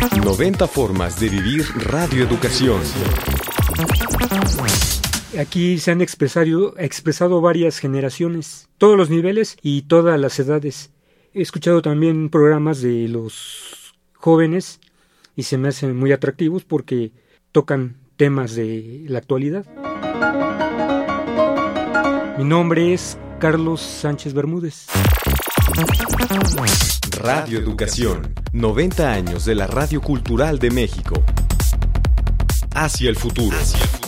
90 formas de vivir radioeducación. Aquí se han expresado, expresado varias generaciones, todos los niveles y todas las edades. He escuchado también programas de los jóvenes y se me hacen muy atractivos porque tocan temas de la actualidad. Mi nombre es Carlos Sánchez Bermúdez. Radio Educación, 90 años de la Radio Cultural de México. Hacia el futuro. Hacia el futuro.